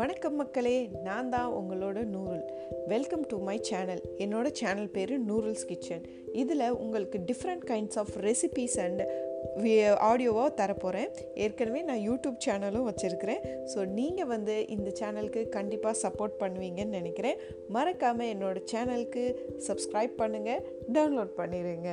வணக்கம் மக்களே நான் தான் உங்களோட Noorul welcome to my channel என்னோட சேனல் பேர் நூறுல்ஸ் கிச்சன். இதில் உங்களுக்கு different kinds of recipes and ஆடியோவாக தரப்போகிறேன் ஏற்கனவே நான் யூடியூப் சேனலும் வச்சுருக்கிறேன். ஸோ நீங்கள் வந்து இந்த சேனலுக்கு கண்டிப்பாக சப்போர்ட் பண்ணுவீங்கன்னு நினைக்கிறேன். மறக்காமல் என்னோடய சேனலுக்கு சப்ஸ்கிரைப் பண்ணுங்கள் டவுன்லோட் பண்ணிடுங்க